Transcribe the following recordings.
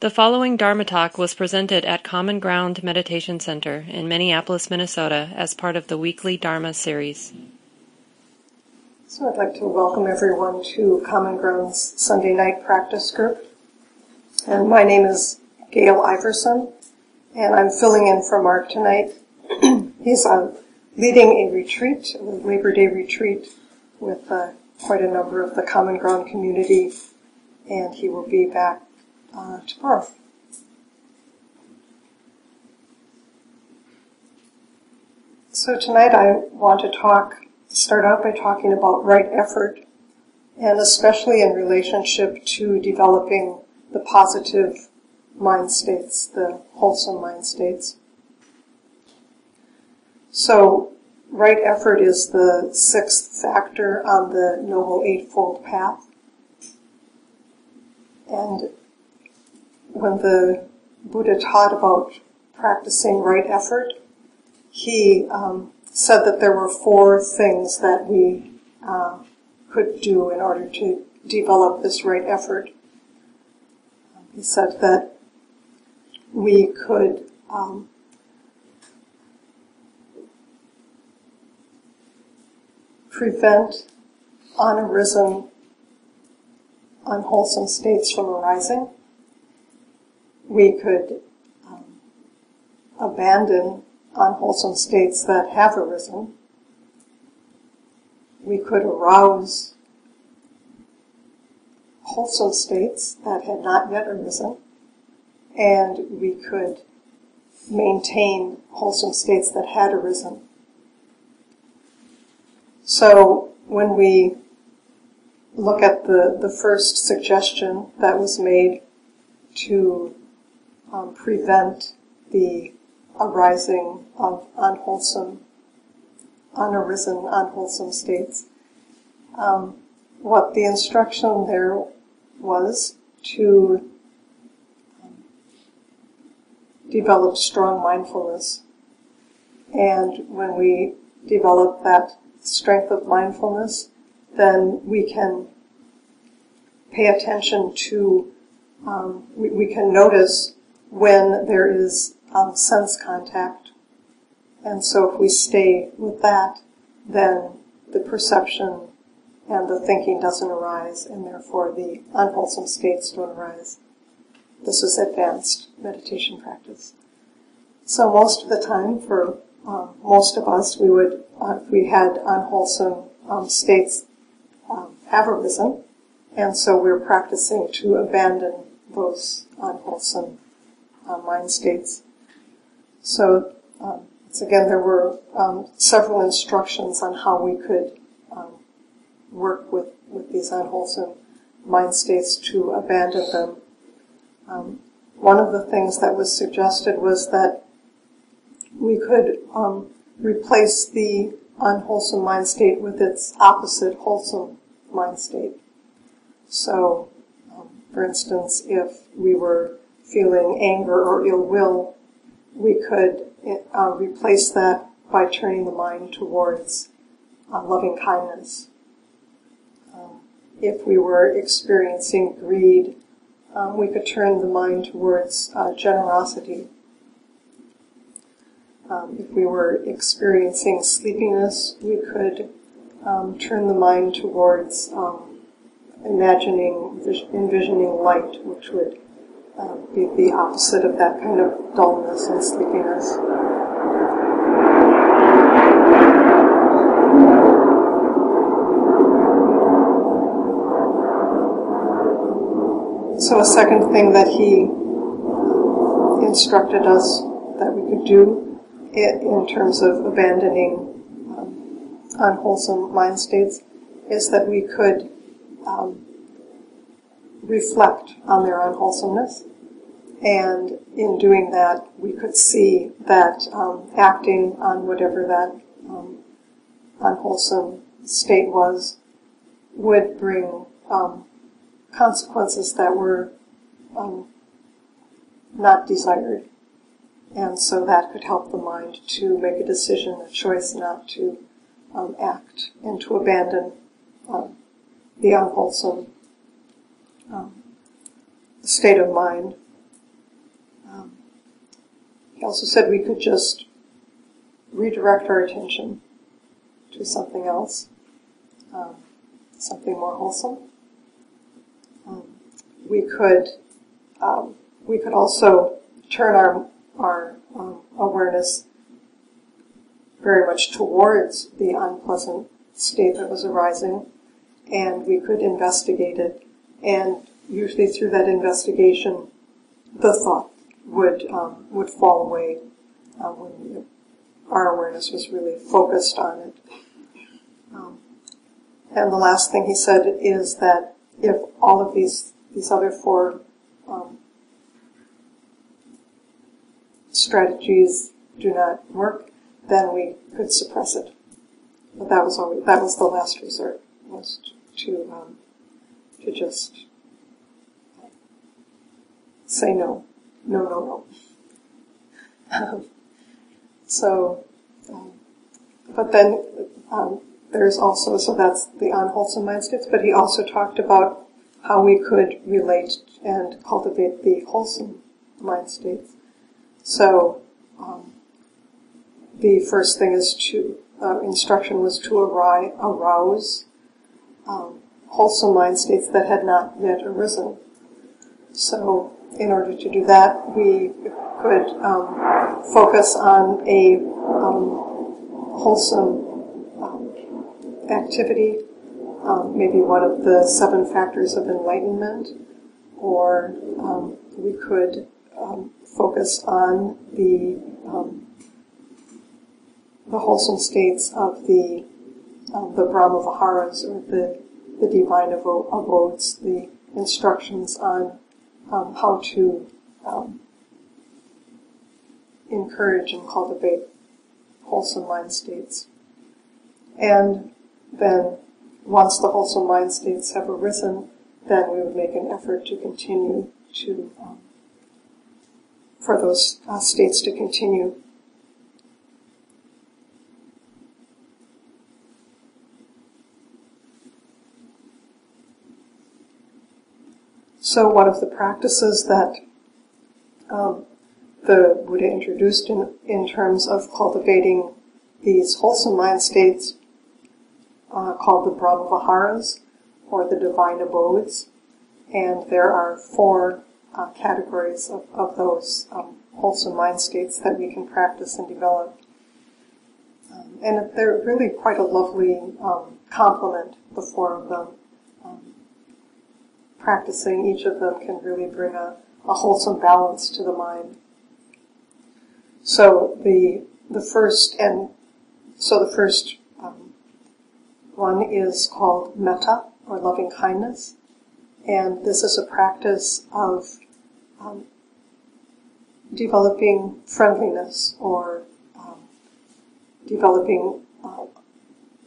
The following Dharma talk was presented at Common Ground Meditation Center in Minneapolis, Minnesota, as part of the weekly Dharma series. So I'd like to welcome everyone to Common Ground's Sunday night practice group. And my name is Gail Iverson, and I'm filling in for Mark tonight. He's uh, leading a retreat, a Labor Day retreat, with uh, quite a number of the Common Ground community, and he will be back uh, tomorrow. So tonight I want to talk, start out by talking about right effort, and especially in relationship to developing the positive mind states, the wholesome mind states. So, right effort is the sixth factor on the Noble Eightfold Path. And when the Buddha taught about practicing right effort, he um, said that there were four things that we uh, could do in order to develop this right effort. He said that we could um, prevent unarisen, unwholesome states from arising we could um, abandon unwholesome states that have arisen. We could arouse wholesome states that had not yet arisen, and we could maintain wholesome states that had arisen. So when we look at the, the first suggestion that was made to um, prevent the arising of unwholesome, unarisen, unwholesome states. Um, what the instruction there was to um, develop strong mindfulness. And when we develop that strength of mindfulness, then we can pay attention to, um, we, we, can notice when there is um, sense contact. And so if we stay with that, then the perception and the thinking doesn't arise, and therefore the unwholesome states don't arise. This is advanced meditation practice. So most of the time, for um, most of us, we would, uh, if we had unwholesome um, states um, have arisen, and so we're practicing to abandon those unwholesome uh, mind states. So, um, again, there were um, several instructions on how we could um, work with, with these unwholesome mind states to abandon them. Um, one of the things that was suggested was that we could um, replace the unwholesome mind state with its opposite wholesome mind state. So, um, for instance, if we were feeling anger or ill will, we could uh, replace that by turning the mind towards uh, loving kindness. Um, if we were experiencing greed, um, we could turn the mind towards uh, generosity. Um, if we were experiencing sleepiness, we could um, turn the mind towards um, imagining, envisioning light, which would um, be the opposite of that kind of dullness and sleepiness. So a second thing that he instructed us that we could do it in terms of abandoning um, unwholesome mind states is that we could um, reflect on their unwholesomeness and in doing that, we could see that um, acting on whatever that um, unwholesome state was would bring um, consequences that were um, not desired. And so that could help the mind to make a decision, a choice not to um, act and to abandon um, the unwholesome state of mind also said we could just redirect our attention to something else, um, something more wholesome. Um, we could um, we could also turn our our um, awareness very much towards the unpleasant state that was arising, and we could investigate it. And usually, through that investigation, the thought would um, would fall away uh, when our awareness was really focused on it. Um, and the last thing he said is that if all of these these other four um, strategies do not work, then we could suppress it. But that was always, that was the last resort was to um, to just say no, no, no, no. so, um, but then um, there's also so that's the unwholesome mind states. But he also talked about how we could relate and cultivate the wholesome mind states. So, um, the first thing is to uh, instruction was to arouse um, wholesome mind states that had not yet arisen. So, in order to do that, we could um, focus on a um, wholesome um, activity, um, maybe one of the seven factors of enlightenment, or um, we could focus on the the wholesome states of the um, the Brahma Viharas or the the divine abodes, the instructions on um, how to um, encourage and cultivate wholesome mind states. And then, once the wholesome mind states have arisen, then we would make an effort to continue to, um, for those uh, states to continue So one of the practices that um, the Buddha introduced in, in terms of cultivating these wholesome mind states uh, called the Brahma Viharas or the divine abodes. And there are four uh, categories of, of those um, wholesome mind states that we can practice and develop. Um, and they're really quite a lovely um, complement, the four of them practicing each of them can really bring a, a wholesome balance to the mind. So the the first and so the first um, one is called metta or loving kindness, and this is a practice of um, developing friendliness or um, developing uh,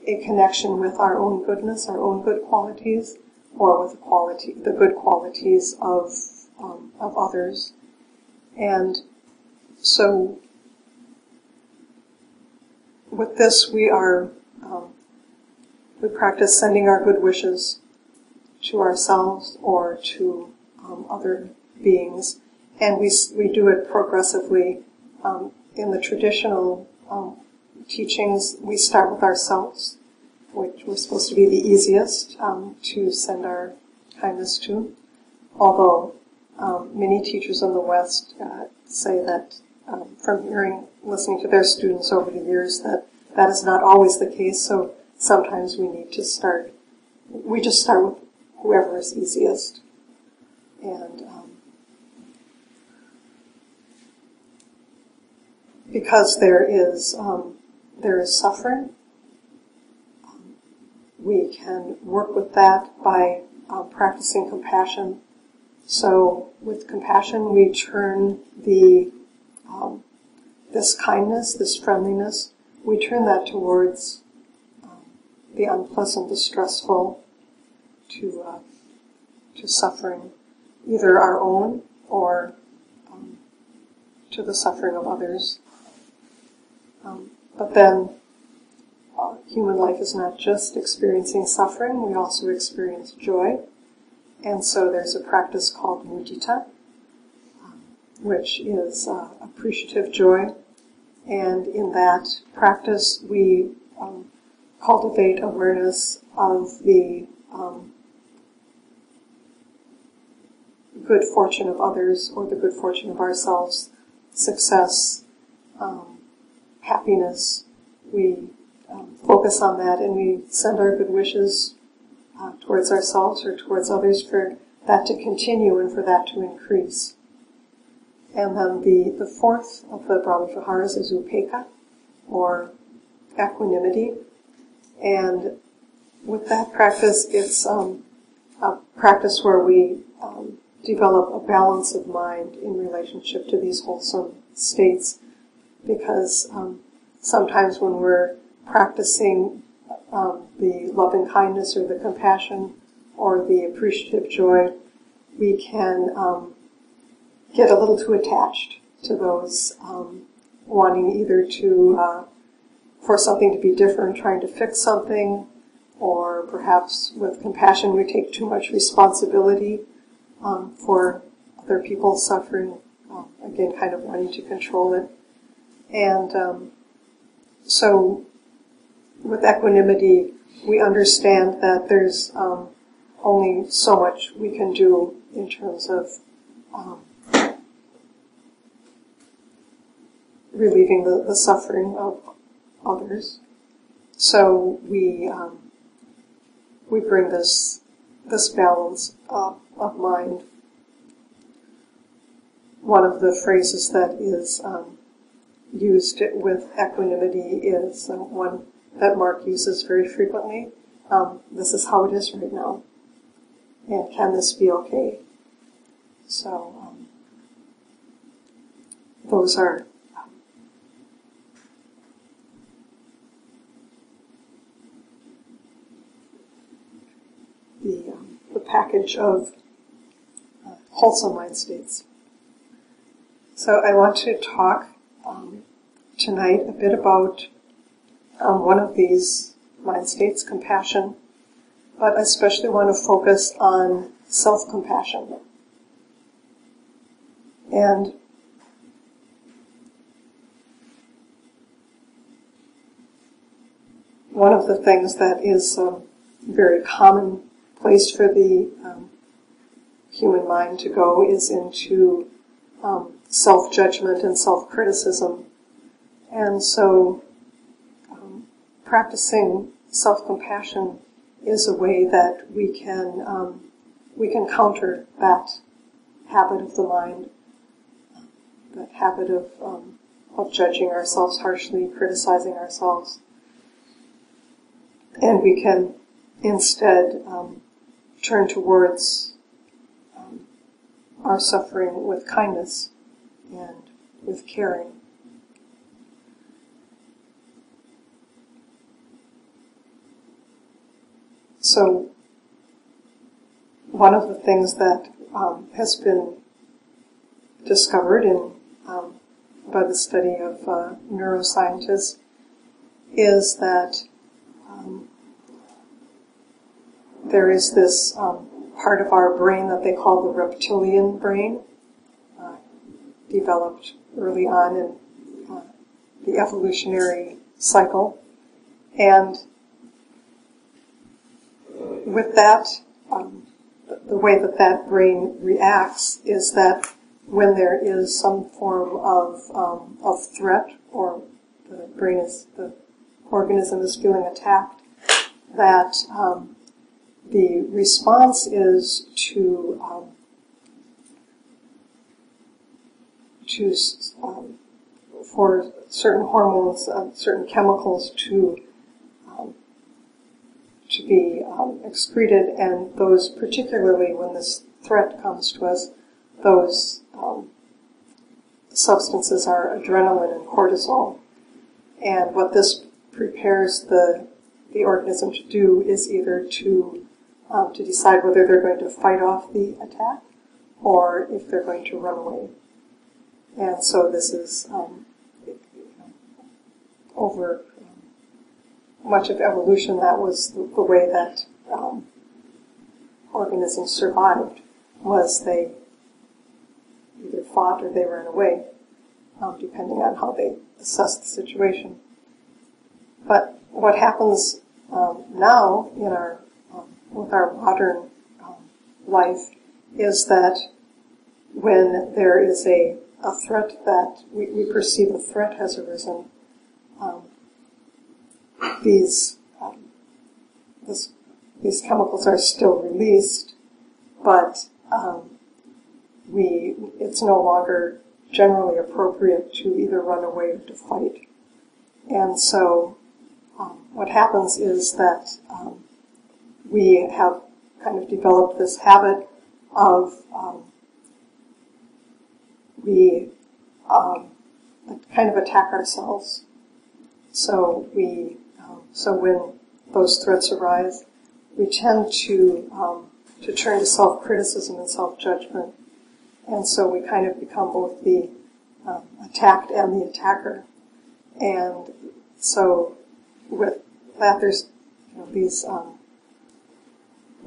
a connection with our own goodness, our own good qualities, or with the quality, the good qualities of um, of others, and so with this we are um, we practice sending our good wishes to ourselves or to um, other beings, and we we do it progressively. Um, in the traditional um, teachings, we start with ourselves which was supposed to be the easiest um, to send our kindness to. Although um, many teachers in the West uh, say that um, from hearing, listening to their students over the years, that that is not always the case. So sometimes we need to start. We just start with whoever is easiest, and um, because there is um, there is suffering we can work with that by uh, practicing compassion. So with compassion, we turn the um, this kindness, this friendliness, we turn that towards um, the unpleasant, the stressful, to uh, to suffering, either our own or um, to the suffering of others. Um, but then human life is not just experiencing suffering, we also experience joy. And so there's a practice called mudita. Um, which is uh, appreciative joy. And in that practice, we um, cultivate awareness of the um, good fortune of others or the good fortune of ourselves, success, um, happiness. We um, focus on that and we send our good wishes uh, towards ourselves or towards others for that to continue and for that to increase. And then the, the fourth of the Brahma Viharas is Upekkha, or equanimity. And with that practice, it's um, a practice where we um, develop a balance of mind in relationship to these wholesome states. Because um, sometimes when we're practicing um, the loving kindness or the compassion or the appreciative joy, we can um, get a little too attached to those, um, wanting either to uh, for something to be different, trying to fix something, or perhaps with compassion we take too much responsibility um, for other people's suffering. Um, again, kind of wanting to control it, and um, so with equanimity, we understand that there's um, only so much we can do in terms of um, relieving the, the suffering of others. So we um, we bring this this balance of, of mind. One of the phrases that is um, used with equanimity is uh, one that Mark uses very frequently. Um, this is how it is right now, and can this be okay? So um, those are the, um, the package of uh, wholesome mind states. So I want to talk um, tonight a bit about um, one of these mind states, compassion, but I especially want to focus on self-compassion. And one of the things that is um, very common place for the um, human mind to go is into um, self-judgment and self-criticism. And so practicing self-compassion is a way that we can um, we can counter that habit of the mind, that habit of um, of judging ourselves harshly, criticizing ourselves, and we can instead um, turn towards um, our suffering with kindness and with caring. So, one of the things that um, has been discovered in um, by the study of uh, neuroscientists is that um, there is this um, part of our brain that they call the reptilian brain, uh, developed early on in uh, the evolutionary cycle. And with that, um, the way that that brain reacts is that when there is some form of um, of threat or the brain is the organism is feeling attacked, that um, the response is to um, to um, for certain hormones, uh, certain chemicals to to be um, excreted, and those particularly when this threat comes to us, those um, substances are adrenaline and cortisol. And what this prepares the the organism to do is either to um, to decide whether they're going to fight off the attack or if they're going to run away. And so this is um, over much of evolution. That was the, the way that um, organisms survived. Was they either fought or they ran away, um, depending on how they assessed the situation. But what happens um, now in our um, with our modern um, life is that when there is a, a threat that we, we perceive a threat has arisen, um, these um, this, these chemicals are still released, but um, we it's no longer generally appropriate to either run away or to fight. And so um, what happens is that um, we have kind of developed this habit of um, we um, kind of attack ourselves. So we so when those threats arise, we tend to um, to turn to self criticism and self judgment, and so we kind of become both the attacked and the attacker. And so with that, there's you know, these um,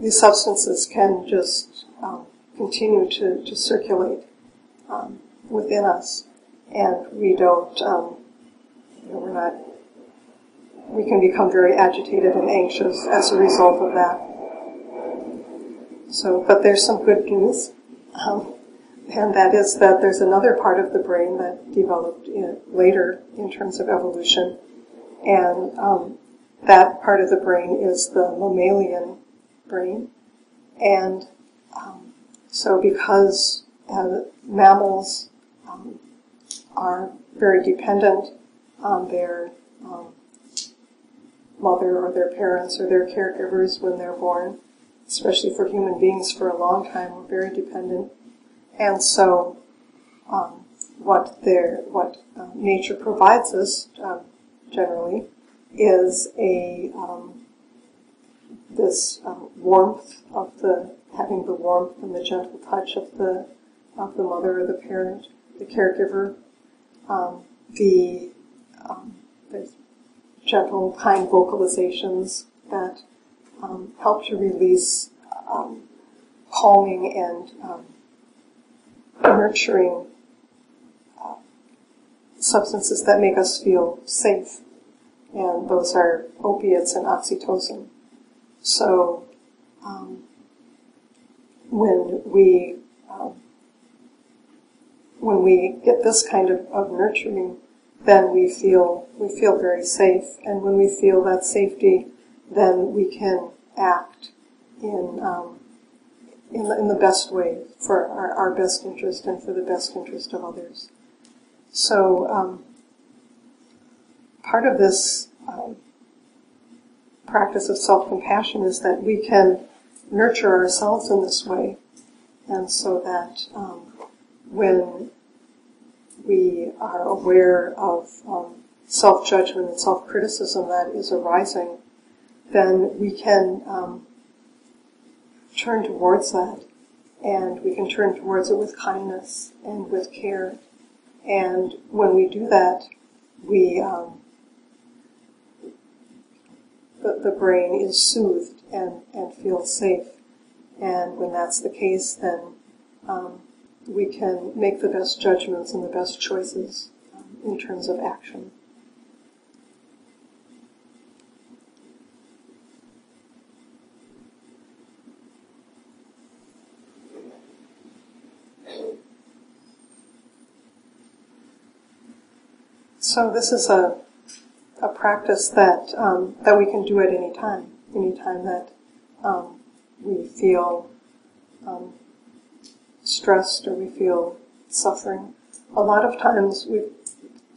these substances can just um, continue to, to circulate um, within us, and we don't, um, you know, we're not, we can become very agitated and anxious as a result of that. So, but there's some good news, um, and that is that there's another part of the brain that developed in, later in terms of evolution, and um, that part of the brain is the mammalian brain. And um, so because uh, mammals um, are very dependent on their um, mother or their parents or their caregivers when they're born, especially for human beings for a long time, we're very dependent. And so um, what their, what uh, nature provides us um, generally is a um, this um, warmth of the having the warmth and the gentle touch of the of the mother or the parent, the caregiver, um, the, um, the gentle, kind vocalizations that um, help to release um, calming and nurturing uh, substances that make us feel safe and those are opiates and oxytocin. So um, when we um, when we get this kind of, of nurturing, then we feel we feel very safe, and when we feel that safety, then we can act in um, in, the, in the best way for our, our best interest and for the best interest of others. So um, part of this um, practice of self-compassion is that we can nurture ourselves in this way, and so that um, when we are aware of um, self-judgment and self-criticism that is arising, then we can um, turn towards that, and we can turn towards it with kindness and with care. And when we do that, we um, the, the brain is soothed and, and feels safe. And when that's the case, then um, we can make the best judgments and the best choices um, in terms of action. So this is a a practice that um, that we can do at any time, any time that um, we feel um, stressed or we feel suffering. A lot of times we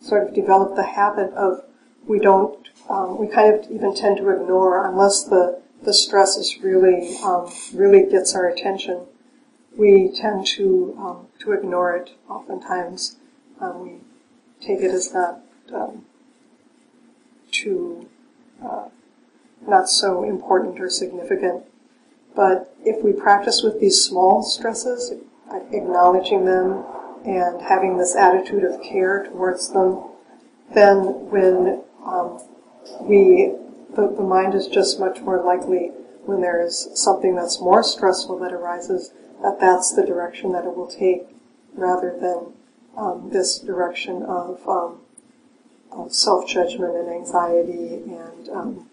sort of develop the habit of we don't um, we kind of even tend to ignore unless the the stress is really um, really gets our attention. We tend to um, to ignore it. Oftentimes, we take it as not um, too uh, not so important or significant. But if we practice with these small stresses, acknowledging them and having this attitude of care towards them, then when um, we the, the mind is just much more likely when there is something that's more stressful that arises that that's the direction that it will take rather than um, this direction of, um, of self judgment and anxiety and um,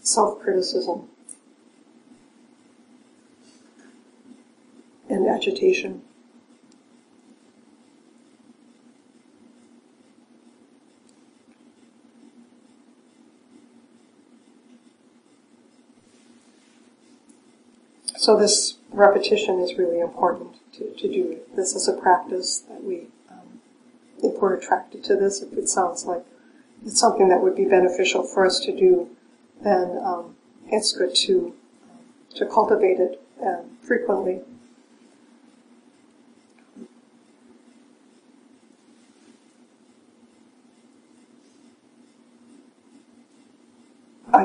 self criticism and agitation. So this repetition is really important to, to do this is a practice that we, um, if we're attracted to this, if it sounds like it's something that would be beneficial for us to do, then um, it's good to um, to cultivate it um, frequently.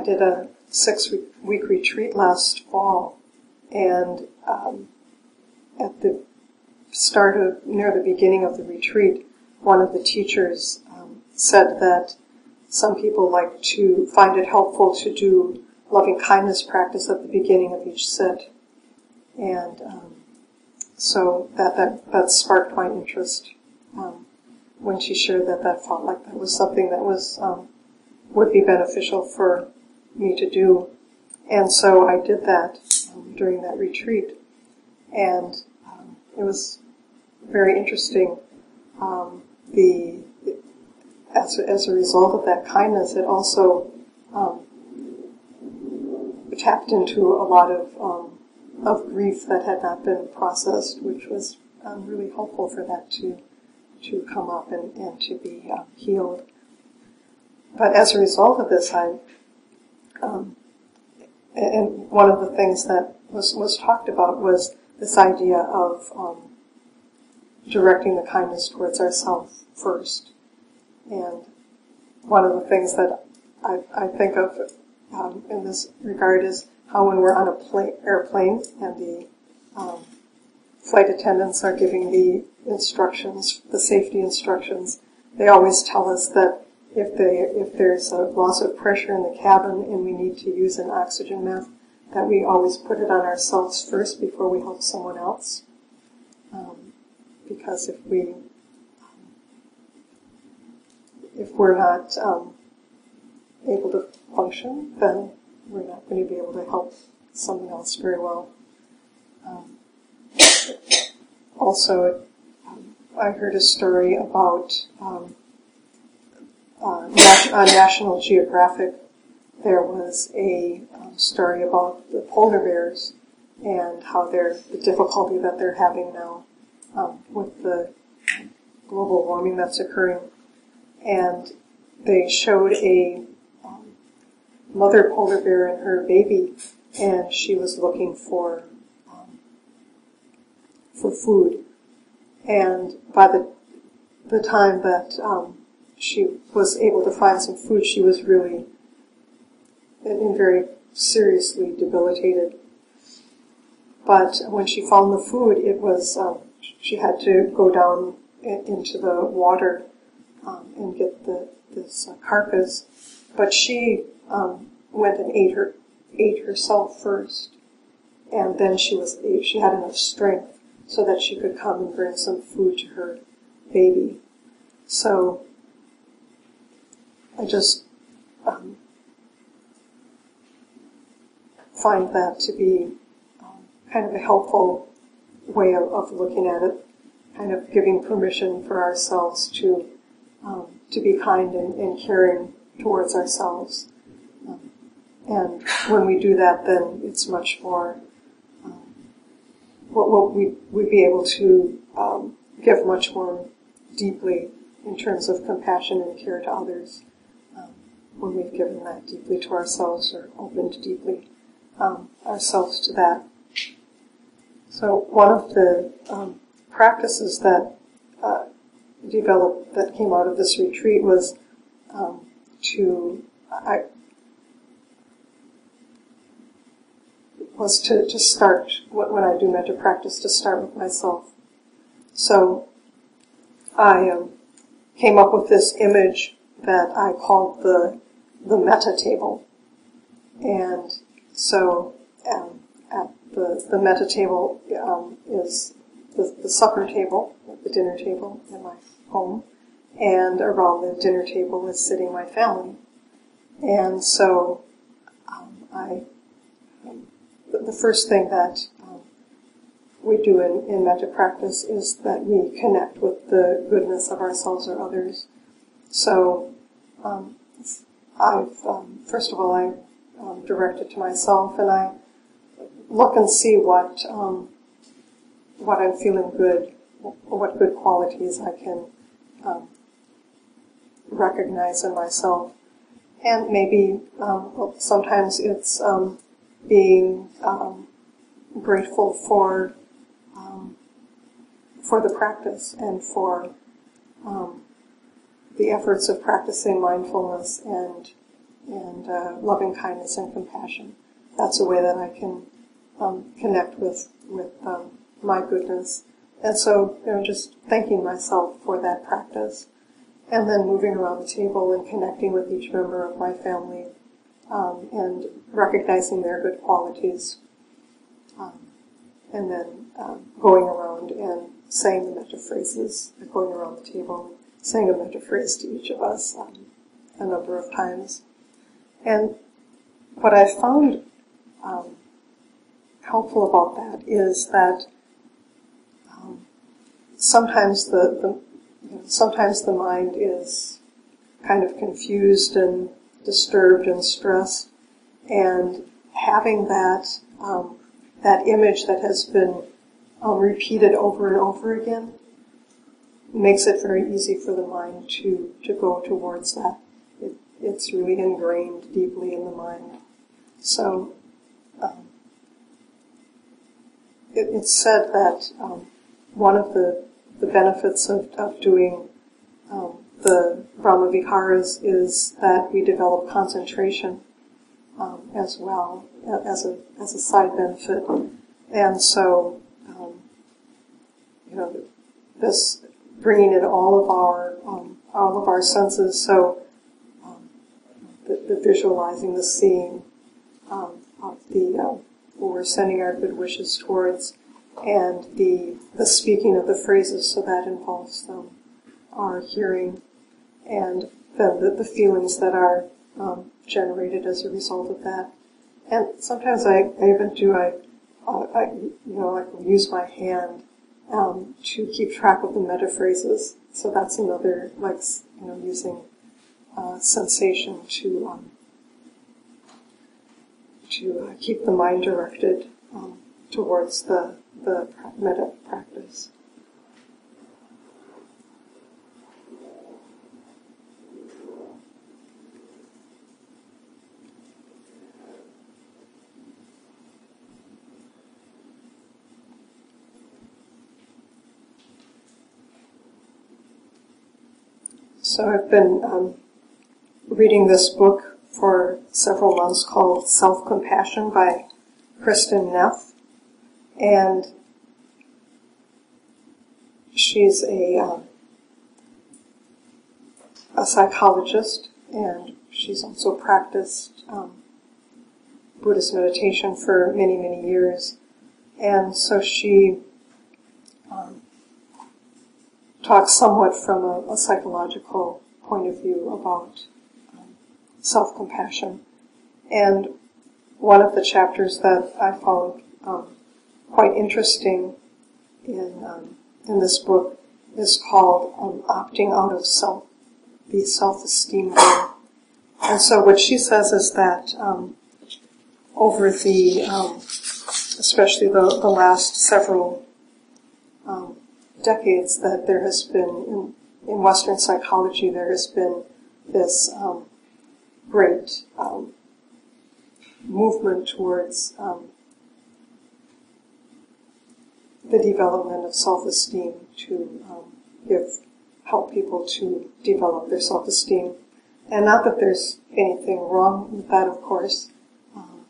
Did a six week retreat last fall and um, at the start of, near the beginning of the retreat, one of the teachers um, said that some people like to find it helpful to do loving kindness practice at the beginning of each sit. And um, so that, that, that sparked my interest um, when she shared that that felt like that was something that was um, would be beneficial for me to do. And so I did that um, during that retreat. And um, it was very interesting. Um, the as, as a result of that kindness, it also um, tapped into a lot of um, of grief that had not been processed, which was um, really helpful for that to to come up and, and to be healed. But as a result of this, I um, and one of the things that was, was talked about was this idea of um, directing the kindness towards ourselves first. And one of the things that I, I think of um, in this regard is how when we're on a plane, airplane and the um, flight attendants are giving the instructions, the safety instructions, they always tell us that if if there's a loss of pressure in the cabin and we need to use an oxygen mask, that we always put it on ourselves first before we help someone else. Um, because if we if we're not um, able to function, then we're not going to be able to help someone else very well. Um, also, um, I heard a story about um, uh, on National Geographic, there was a um, story about the polar bears and how they're the difficulty that they're having now um, with the global warming that's occurring, and they showed a um, mother polar bear and her baby, and she was looking for um, for food, and by the the time that um, she was able to find some food, she was really and very seriously debilitated. But when she found the food, it was um, she had to go down into the water um, and get the this uh, carcass. But she um, went and ate her ate herself first, and then she was she had enough strength so that she could come and bring some food to her baby. So I just um, find that to be um, kind of a helpful way of, of, looking at it, kind of giving permission for ourselves to um, to be kind and, and, caring towards ourselves. Um, and when we do that, then it's much more. Um, what will we we be able to um, give much more deeply in terms of compassion and care to others when we've given that deeply to ourselves or opened deeply um, ourselves to that. So one of the um, practices that uh, developed that came out of this retreat was um, to I, was to, to start when I do metta practice to start with myself. So I um, came up with this image that I called the the metta table. And so um, at the, the metta table um, is the, the supper table, the dinner table in my home, and around the dinner table is sitting my family. And so um, I, um, the, first thing that um, we do in, in metta practice is that we connect with the goodness of ourselves or others. So um, I've, um, first of all, I um, direct it to myself and I look and see what, um, what I'm feeling good, what good qualities I can um, recognize in myself. And maybe um, sometimes it's um, being grateful for for the practice and for um, the efforts of practicing mindfulness and and uh, loving kindness and compassion. That's a way that I can um, connect with with um, my goodness. And so, you know, just thanking myself for that practice, and then moving around the table and connecting with each member of my family, um, and recognizing their good qualities, um, and then um, going around and saying the metta phrases, going around the table saying a metta phrase to each of us um, a number of times. And what I found um, helpful about that is that um, sometimes the, the you know, sometimes the mind is kind of confused and disturbed and stressed, and having that um, that image that has been um, repeated over and over again makes it very easy for the mind to, to go towards that. It, it's really ingrained deeply in the mind. So, um, it, it's said that um, one of the, the benefits of, of doing um, the Brahma Viharas is that we develop concentration um, as well as a as a side benefit, and so um, you know this bringing in all of our um, all of our senses. So um, the, the, visualizing, the seeing, um, the uh, we're sending our good wishes towards, and the the speaking of the phrases. So that involves our hearing, and then the, the feelings that are um, generated as a result of that. And sometimes I, I even do I, I you know like use my hand um, to keep track of the metta phrases. So that's another, like, you know, using uh, sensation to um, to uh, keep the mind directed um, towards the the metta practice. So I've been um, reading this book for several months called Self Compassion by Kristin Neff, and she's a um, a psychologist, and she's also practiced um, Buddhist meditation for many many years, and so she talks somewhat from a, a psychological point of view about um, self-compassion. And one of the chapters that I found um, quite interesting in um, in this book is called um, "Opting Out of Self," the self-esteem game. And so, what she says is that um, over the, um, especially the, the last several decades that there has been, in, in Western psychology, there has been this um, great um, movement towards um, the development of self-esteem to um, give help people to develop their self-esteem. And not that there's anything wrong with that, of course. Um,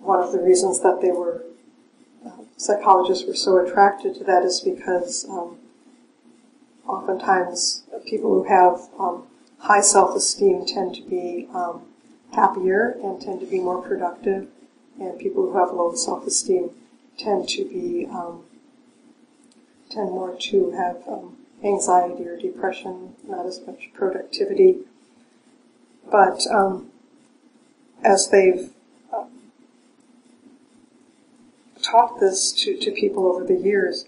one of the reasons that they were psychologists were so attracted to that is because um, oftentimes people who have um, high self-esteem tend to be um, happier and tend to be more productive, and people who have low self-esteem tend to be um, tend more to have um, anxiety or depression, not as much productivity. But um, as they've um, taught this to, to people over the years,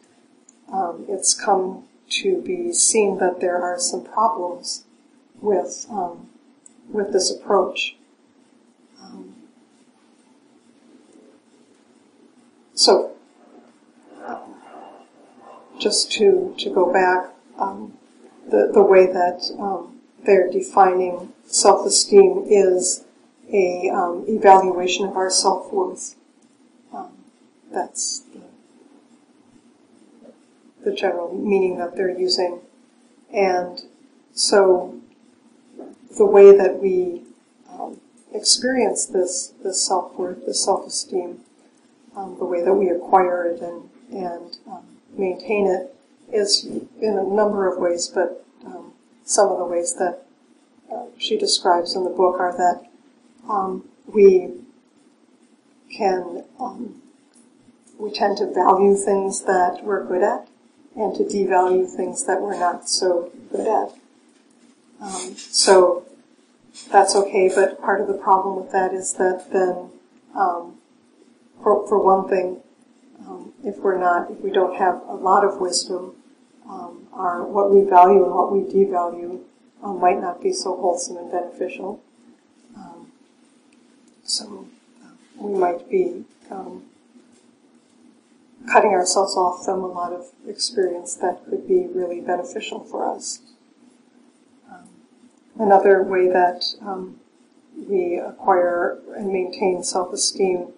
um, it's come to be seen that there are some problems with um, with this approach. Um, so, just to to go back, um, the the way that um, they're defining self-esteem is a um, evaluation of our self-worth. Um, that's the, the general meaning that they're using, and so the way that we um, experience this this self worth, this self esteem, um, the way that we acquire it and and um, maintain it is in a number of ways, but um, some of the ways that uh, she describes in the book are that um, we can um, we tend to value things that we're good at and to devalue things that we're not so good at. Um, so that's okay, but part of the problem with that is that then, um, for, for one thing, um, if we're not, if we don't have a lot of wisdom, um, our what we value and what we devalue um, might not be so wholesome and beneficial. Um, so uh, we might be cutting ourselves off from a lot of experience that could be really beneficial for us. Um, another way that um, we acquire and maintain self-esteem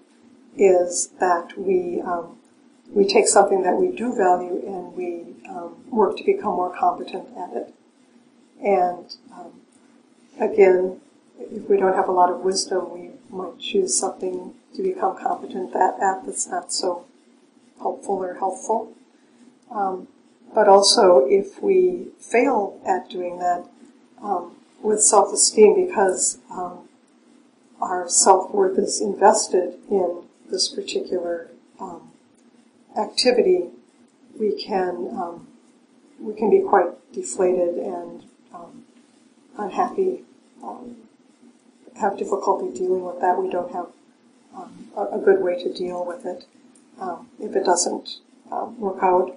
is that we um, we take something that we do value and we um, work to become more competent at it. And um, again, if we don't have a lot of wisdom, we might choose something to become competent at, at that's not so helpful or helpful. Um, but also, if we fail at doing that um, with self-esteem, because um, our self-worth is invested in this particular um, activity, we can um, we can be quite deflated and um, unhappy, have difficulty dealing with that. We don't have a, a good way to deal with it um, if it doesn't um, work out.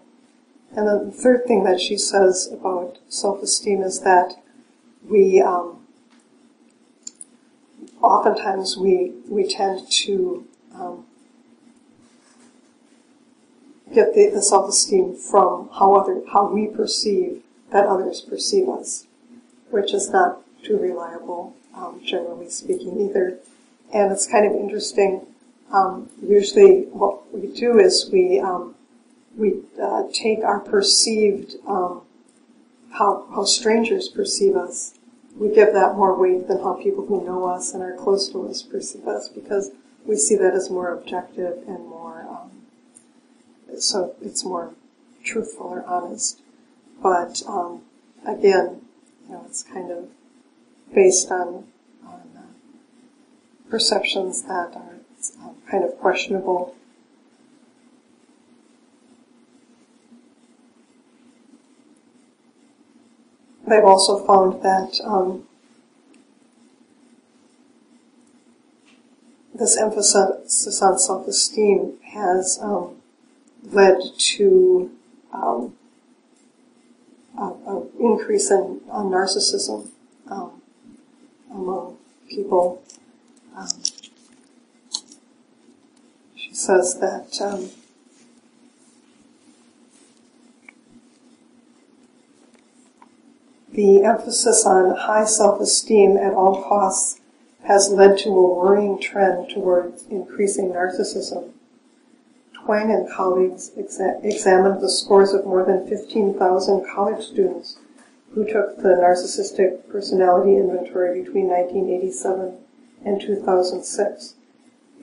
And then the third thing that she says about self-esteem is that we um, oftentimes we we tend to um, get the, the, self-esteem from how other how we perceive that others perceive us, which is not too reliable, um, generally speaking, either. And it's kind of interesting um, usually what we do is we um, we uh, take our perceived um, how how strangers perceive us. We give that more weight than how people who know us and are close to us perceive us because we see that as more objective and more um, so it's more truthful or honest. But um, again, you know, it's kind of based on on uh, perceptions that are um, kind of questionable. They've also found that um, this emphasis on self-esteem has um, led to um, an increase in narcissism um, among people. Um, she says that the emphasis on high self-esteem at all costs has led to a worrying trend toward increasing narcissism. Twenge and colleagues exa- examined the scores of more than 15,000 college students who took the narcissistic personality inventory between 1987 and 2006.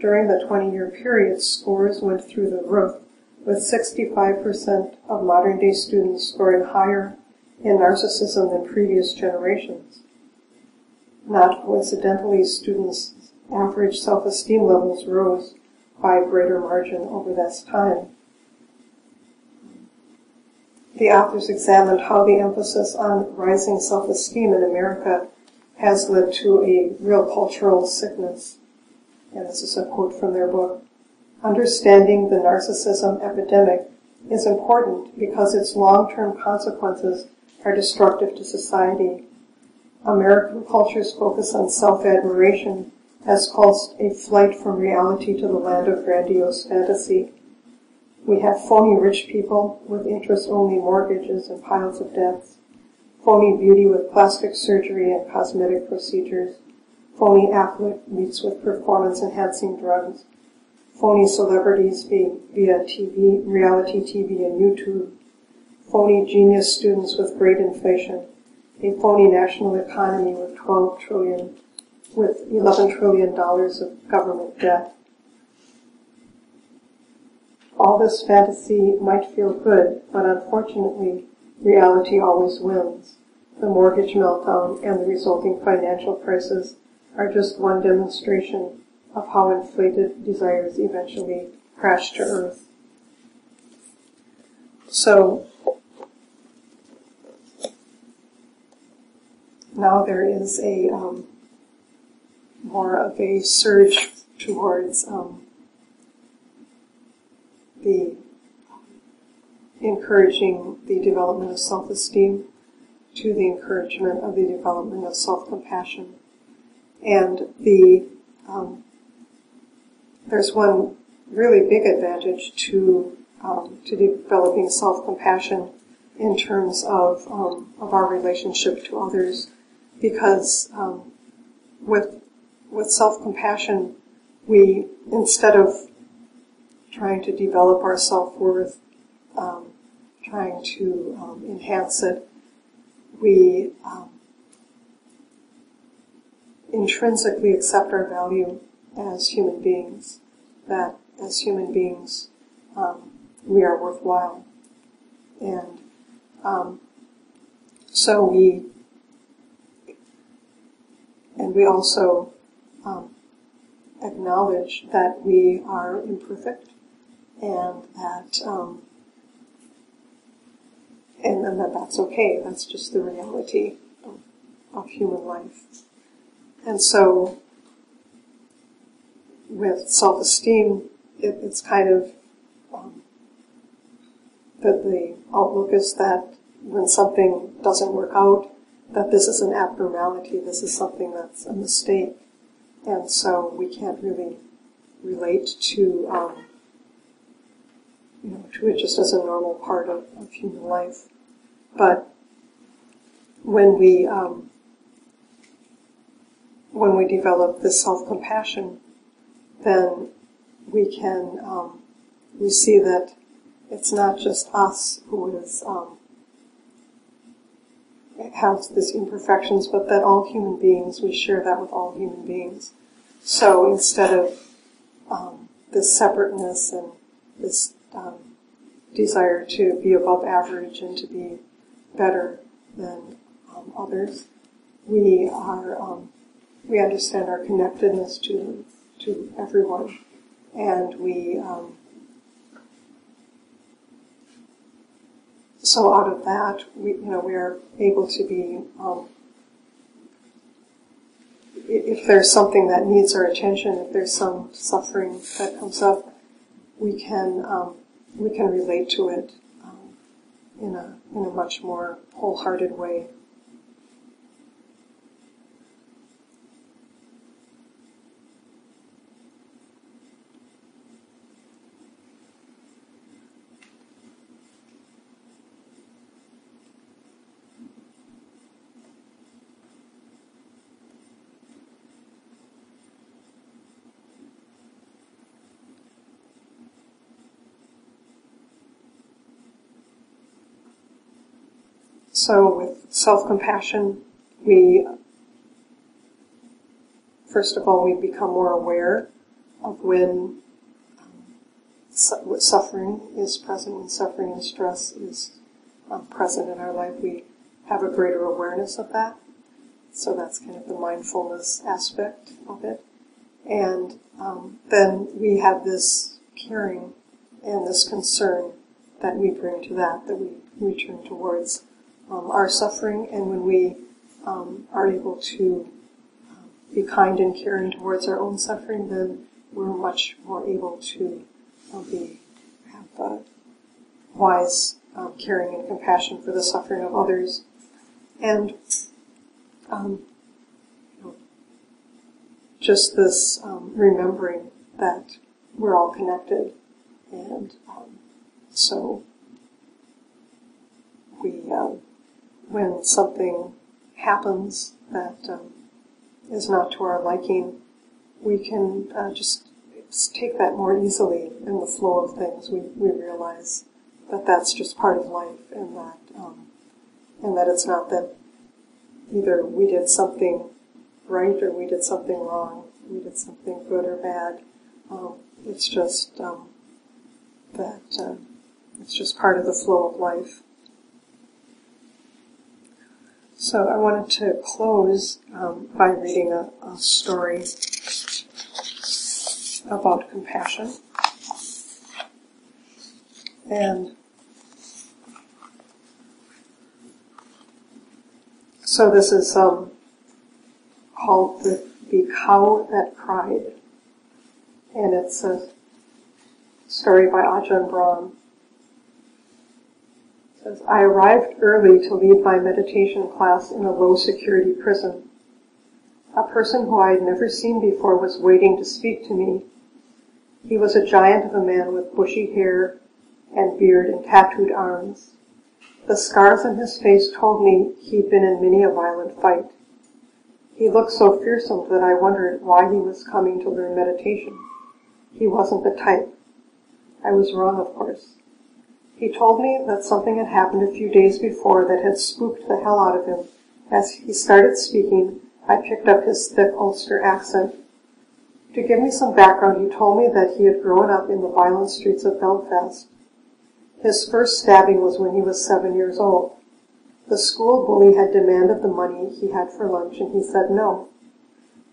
During the 20-year period, scores went through the roof, with 65% of modern-day students scoring higher in narcissism than previous generations. Not coincidentally, students' average self-esteem levels rose by a greater margin over this time. The authors examined how the emphasis on rising self-esteem in America has led to a real cultural sickness. And this is a quote from their book. Understanding the narcissism epidemic is important because its long-term consequences are destructive to society. American culture's focus on self-admiration has caused a flight from reality to the land of grandiose fantasy. We have phony rich people with interest-only mortgages and piles of debts, phony beauty with plastic surgery and cosmetic procedures, phony athletes with performance-enhancing drugs, phony celebrities via TV, reality TV and YouTube, phony genius students with great inflation, a phony national economy with 12 trillion, with 11 trillion dollars of government debt. All this fantasy might feel good, but unfortunately, reality always wins. The mortgage meltdown and the resulting financial crisis are just one demonstration of how inflated desires eventually crash to earth. So, now there is a um, more of a surge towards um, the encouraging the development of self-esteem to the encouragement of the development of self-compassion. And the um, there's one really big advantage to um, to developing self-compassion in terms of um, of our relationship to others, because um, with with self-compassion, we instead of trying to develop our self-worth, um, trying to um, enhance it, we um, intrinsically accept our value as human beings, that as human beings um, we are worthwhile. And um, so we, and we also um, acknowledge that we are imperfect and that um, and, and that that's okay. That's just the reality of, of human life. And so, with self-esteem, it, it's kind of um, that the outlook is that when something doesn't work out, that this is an abnormality. This is something that's a mistake, and so we can't really relate to um, you know, to it just as a normal part of, of human life. But when we um, when we develop this self compassion, then we can um, we see that it's not just us who is um, has these imperfections, but that all human beings we share that with all human beings. So instead of um, this separateness and this um, desire to be above average and to be better than um, others. We are um, we understand our connectedness to to everyone, and we um, so out of that we you know we are able to be um, if there's something that needs our attention, if there's some suffering that comes up, we can um, we can relate to it um, in a in a much more wholehearted way. So with self-compassion, we, first of all, we become more aware of when um, suffering is present, when suffering and stress is um, present in our life. We have a greater awareness of that. So that's kind of the mindfulness aspect of it. And um, then we have this caring and this concern that we bring to that, that we return towards um, our suffering. And when we um, are able to um, be kind and caring towards our own suffering, then we're much more able to uh, be have uh, wise um, caring and compassion for the suffering of others, and um, you know, just this um, remembering that we're all connected, and um, so we, when something happens that um, is not to our liking, we can uh, just take that more easily in the flow of things. We, we realize that that's just part of life and that, um, and that it's not that either we did something right or we did something wrong, we did something good or bad. Um, it's just um, that uh, it's just part of the flow of life. So I wanted to close um, by reading a, a story about compassion. And so this is um, called the, the Cow That Cried. And it's a story by Ajahn Brahm. Says, I arrived early to lead my meditation class in a low security prison. A person who I had never seen before was waiting to speak to me. He was a giant of a man with bushy hair and beard and tattooed arms. The scars on his face told me he'd been in many a violent fight. He looked so fearsome that I wondered why he was coming to learn meditation. He wasn't the type. I was wrong, of course. He told me that something had happened a few days before that had spooked the hell out of him. As he started speaking, I picked up his thick Ulster accent. To give me some background, he told me that he had grown up in the violent streets of Belfast. His first stabbing was when he was seven years old. The school bully had demanded the money he had for lunch and he said no.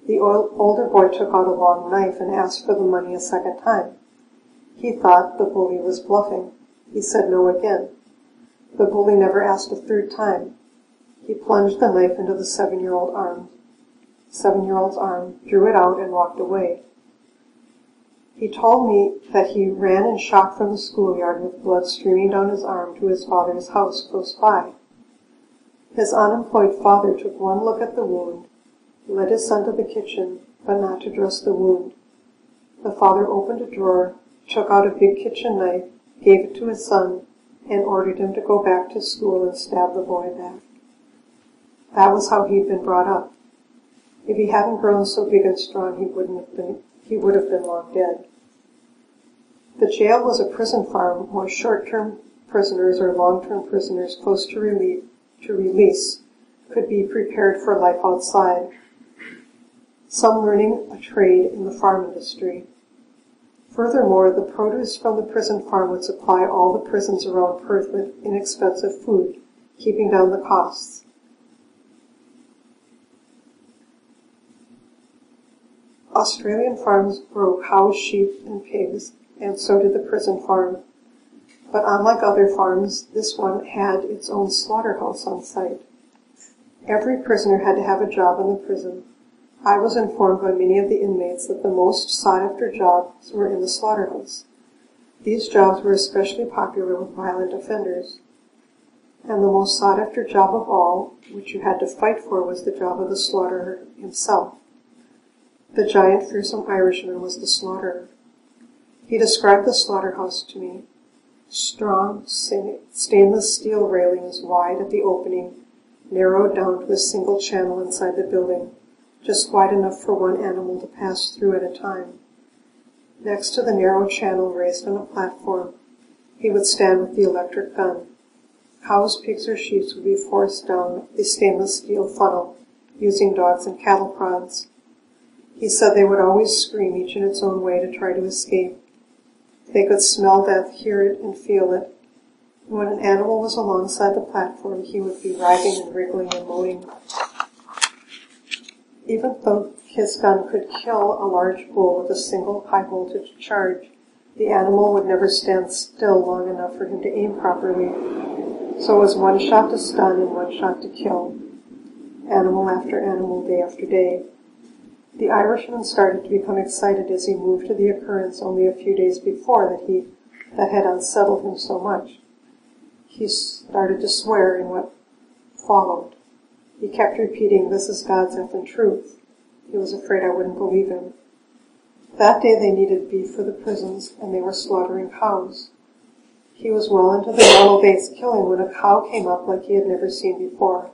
The older boy took out a long knife and asked for the money a second time. He thought the bully was bluffing. He said no again. The bully never asked a third time. He plunged the knife into the seven-year-old arm seven-year-old's arm, drew it out, and walked away. He told me that he ran in shock from the schoolyard with blood streaming down his arm to his father's house close by. His unemployed father took one look at the wound, led his son to the kitchen, but not to dress the wound. The father opened a drawer, took out a big kitchen knife, gave it to his son, and ordered him to go back to school and stab the boy back. That was how he'd been brought up. If he hadn't grown so big and strong, he wouldn't have been, he would have been long dead. The jail was a prison farm where short-term prisoners or long-term prisoners close to, relief, to release could be prepared for life outside. Some learning a trade in the farm industry. Furthermore, the produce from the prison farm would supply all the prisons around Perth with inexpensive food, keeping down the costs. Australian farms grow cows, sheep, and pigs, and so did the prison farm. But unlike other farms, this one had its own slaughterhouse on site. Every prisoner had to have a job in the prison. I was informed by many of the inmates that the most sought after jobs were in the slaughterhouse. These jobs were especially popular with violent offenders. And the most sought after job of all, which you had to fight for, was the job of the slaughterer himself. The giant fearsome Irishman was the slaughterer. He described the slaughterhouse to me. Strong, stainless steel railings wide at the opening, narrowed down to a single channel inside the building, just wide enough for one animal to pass through at a time. Next to the narrow channel raised on a platform, he would stand with the electric gun. Cows, pigs, or sheep would be forced down the stainless steel funnel using dogs and cattle prods. He said they would always scream, each in its own way, to try to escape. They could smell death, hear it, and feel it. When an animal was alongside the platform, he would be writhing and wriggling and moaning. Even though his gun could kill a large bull with a single high voltage charge, the animal would never stand still long enough for him to aim properly. So it was one shot to stun and one shot to kill. Animal after animal, day after day. The Irishman started to become excited as he moved to the occurrence only a few days before that he that had unsettled him so much. He started to swear in what followed. He kept repeating, This is God's effing truth. He was afraid I wouldn't believe him. That day they needed beef for the prisons, and they were slaughtering cows. He was well into the normal day's killing when a cow came up like he had never seen before.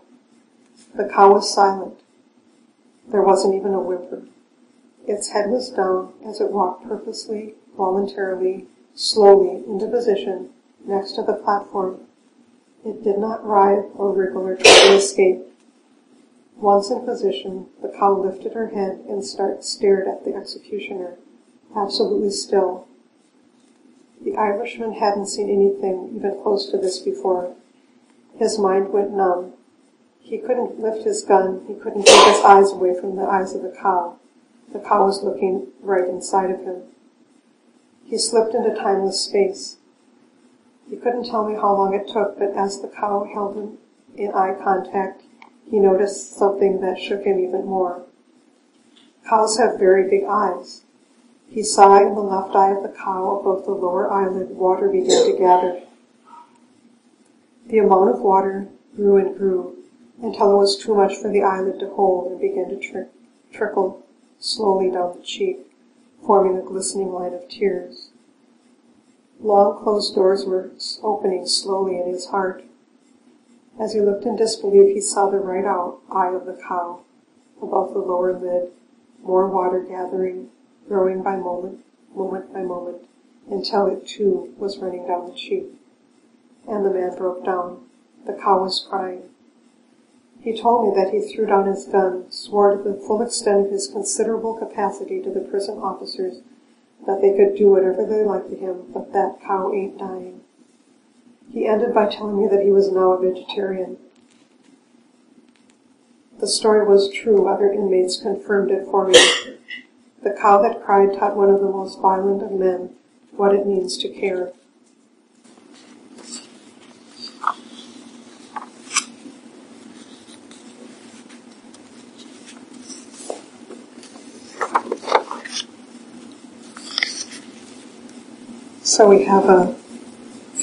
The cow was silent. There wasn't even a whimper. Its head was down as it walked purposely, voluntarily, slowly into position next to the platform. It did not writhe or wriggle or try to escape. Once in position, the cow lifted her head and start, stared at the executioner, absolutely still. The Irishman hadn't seen anything even close to this before. His mind went numb. He couldn't lift his gun. He couldn't take his eyes away from the eyes of the cow. The cow was looking right inside of him. He slipped into timeless space. He couldn't tell me how long it took, but as the cow held him in eye contact, he noticed something that shook him even more. Cows have very big eyes. He saw in the left eye of the cow above the lower eyelid water began to gather. The amount of water grew and grew until it was too much for the eyelid to hold and began to tri- trickle slowly down the cheek, forming a glistening line of tears. Long closed doors were opening slowly in his heart. As he looked in disbelief, he saw the right eye of the cow above the lower lid, more water gathering, growing by moment, moment by moment, until it too was running down the cheek. And the man broke down. The cow was crying. He told me that he threw down his gun, swore to the full extent of his considerable capacity to the prison officers that they could do whatever they liked to him, but that cow ain't dying. He ended by telling me that he was now a vegetarian. The story was true. Other inmates confirmed it for me. The cow that cried taught one of the most violent of men what it means to care. So we have a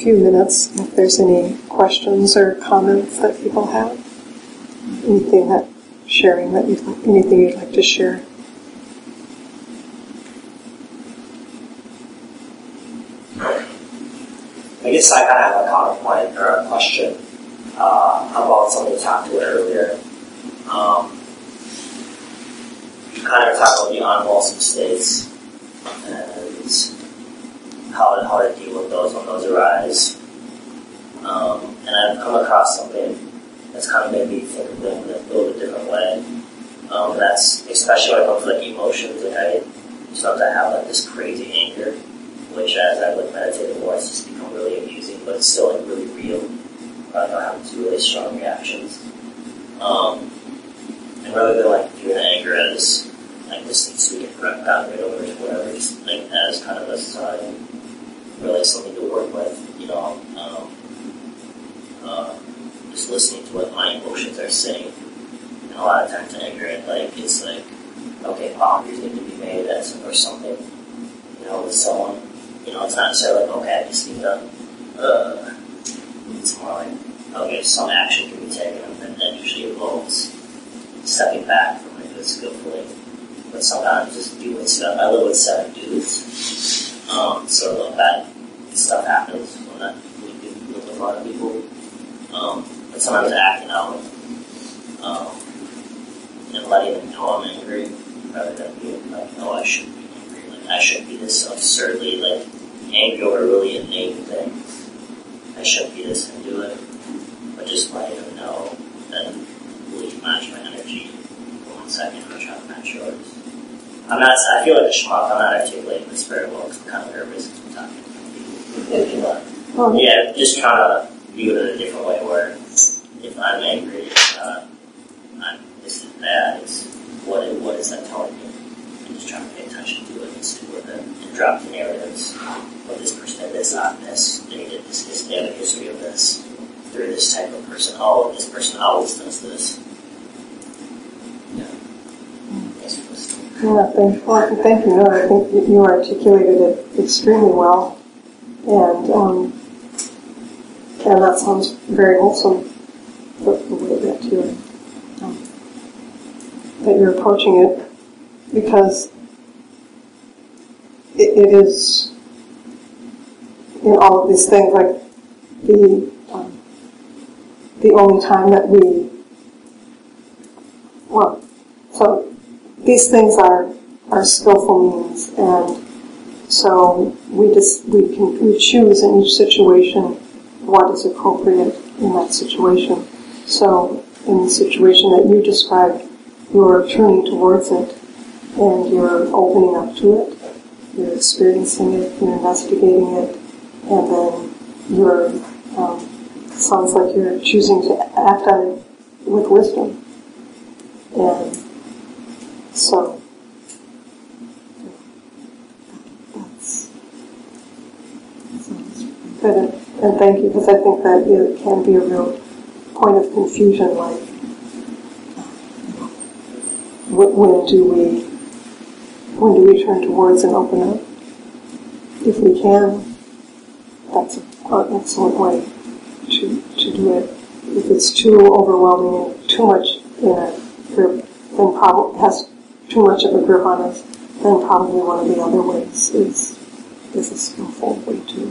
few minutes if there's any questions or comments that people have. Anything that sharing that you'd like, anything you'd like to share. I guess I kind of have a counterpoint or a question uh, about something you talked about earlier. Um, you kind of talked about the states and how to, how to deal with those when those arise. Um, and I've come across something that's kind of made me think of them in a little bit different way. Um, that's especially when it comes to like emotions. Like I sometimes I have like this crazy anger, which as I like meditate more, it's just become really amusing, but it's still like really real. I know having two really strong reactions. Um, and rather than like viewing anger as like this needs to get right over to whatever, just like as kind of a sign really something to work with, you know. Um, uh, just listening to what my emotions are saying. And a lot of times anger, like it's like, okay, boundaries need to be made as or something, you know, with someone. You know, it's not necessarily like, okay, I just need to, uh, it's more like, okay, some action can be taken, and that usually involves stepping back from it skillfully. But sometimes just doing stuff. I live with seven dudes. Um, so that stuff happens when that we with a lot of people. Um, but sometimes acting out um, and letting them know I'm angry rather than being like, oh, I shouldn't be angry. Like, I shouldn't be this absurdly like angry over really inane things. I shouldn't be this into it. But just letting them know that you match my energy for one second try to match yours. I'm not. I feel like a schmuck. I'm not articulating this very well because I'm kind of nervous. But, yeah, just trying to view it in a different way. Where if I'm angry, it's not. I'm, this is bad. It's what. What is that telling me? I'm just trying to pay attention to it and see where the and drop the narratives. What this person did this on this. They did this. This. They have a history of this. Through this type of person. Oh, this person always does this Yeah, thank, well, thank you. No, I think you articulated it extremely well, and um, and that sounds very wholesome. The, the way that you're um, that you're approaching it, because it, it is in all of these things like the um, the only time that we well so these things are are skillful means and so we just we can we choose in each situation what is appropriate in that situation so in the situation that you described you're turning towards it and you're opening up to it you're experiencing it you're investigating it and then you're um, sounds like you're choosing to act on it with wisdom. And so that's, good. And thank you, because I think that it can be a real point of confusion, like when do we when do we turn towards and open up? If we can, that's an excellent way to, to do it. If it's too overwhelming and too much in grip, then probably has too much of a grip on us, then probably one of the other ways is is a skillful way to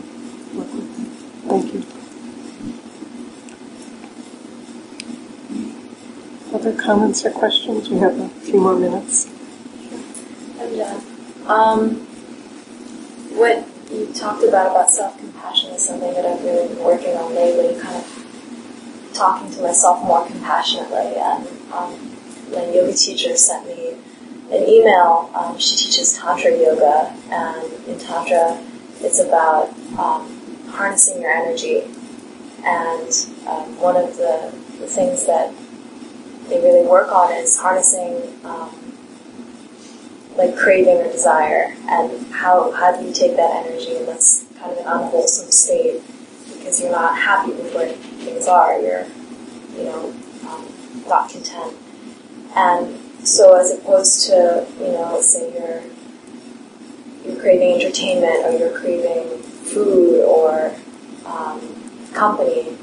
work with it. Thank you. Other comments or questions? We have a few more minutes. I'm done. Um, what you talked about about self-compassion is something that I've really been working on lately, kind of talking to myself more compassionately. And um, my yoga teacher sent me an email. Um, she teaches Tantra yoga, and in Tantra, it's about um, harnessing your energy. And um, one of the, the, things that they really work on is harnessing um, like craving or desire, and how how do you take that energy and that's kind of an unwholesome state because you're not happy with where things are. You're you know um, not content, and so as opposed to you know let's say you're you're craving entertainment or you're craving food or um, company,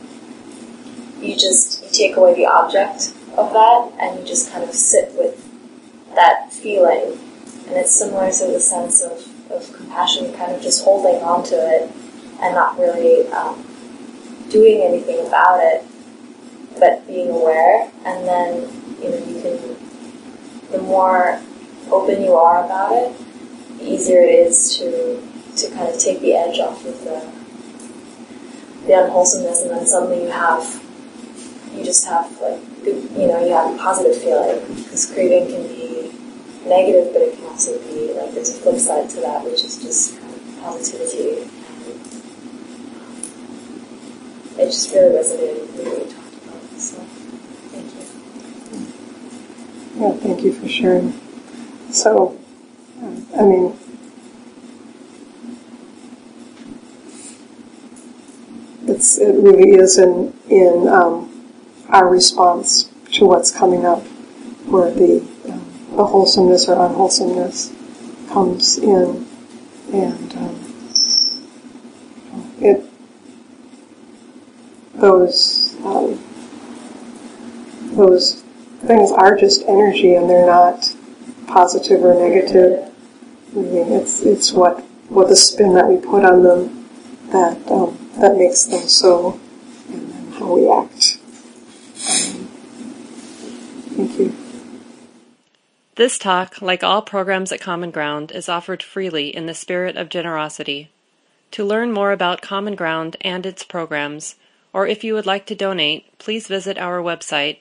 you just you take away the object of that and you just kind of sit with that feeling and it's similar to the sense of, of compassion, kind of just holding on to it and not really um, doing anything about it, but being aware. And then, you know, you can, the more open you are about it, the easier it is to, to kind of take the edge off of the, the unwholesomeness, and then suddenly you have, you just have like, you know, you have a positive feeling because craving can be negative, but it can also be like there's a flip side to that, which is just kind of positivity. It just really resonated with what you talked about. So. Yeah, thank you for sharing. So, I mean, it's it really is in in um, our response to what's coming up, where the the wholesomeness or unwholesomeness comes in, and um, it those um, those things are just energy, and they're not positive or negative. I mean, it's it's what what the spin that we put on them that um, that makes them so, and then how we act. Um, thank you. This talk, like all programs at Common Ground, is offered freely in the spirit of generosity. To learn more about Common Ground and its programs, or if you would like to donate, please visit our website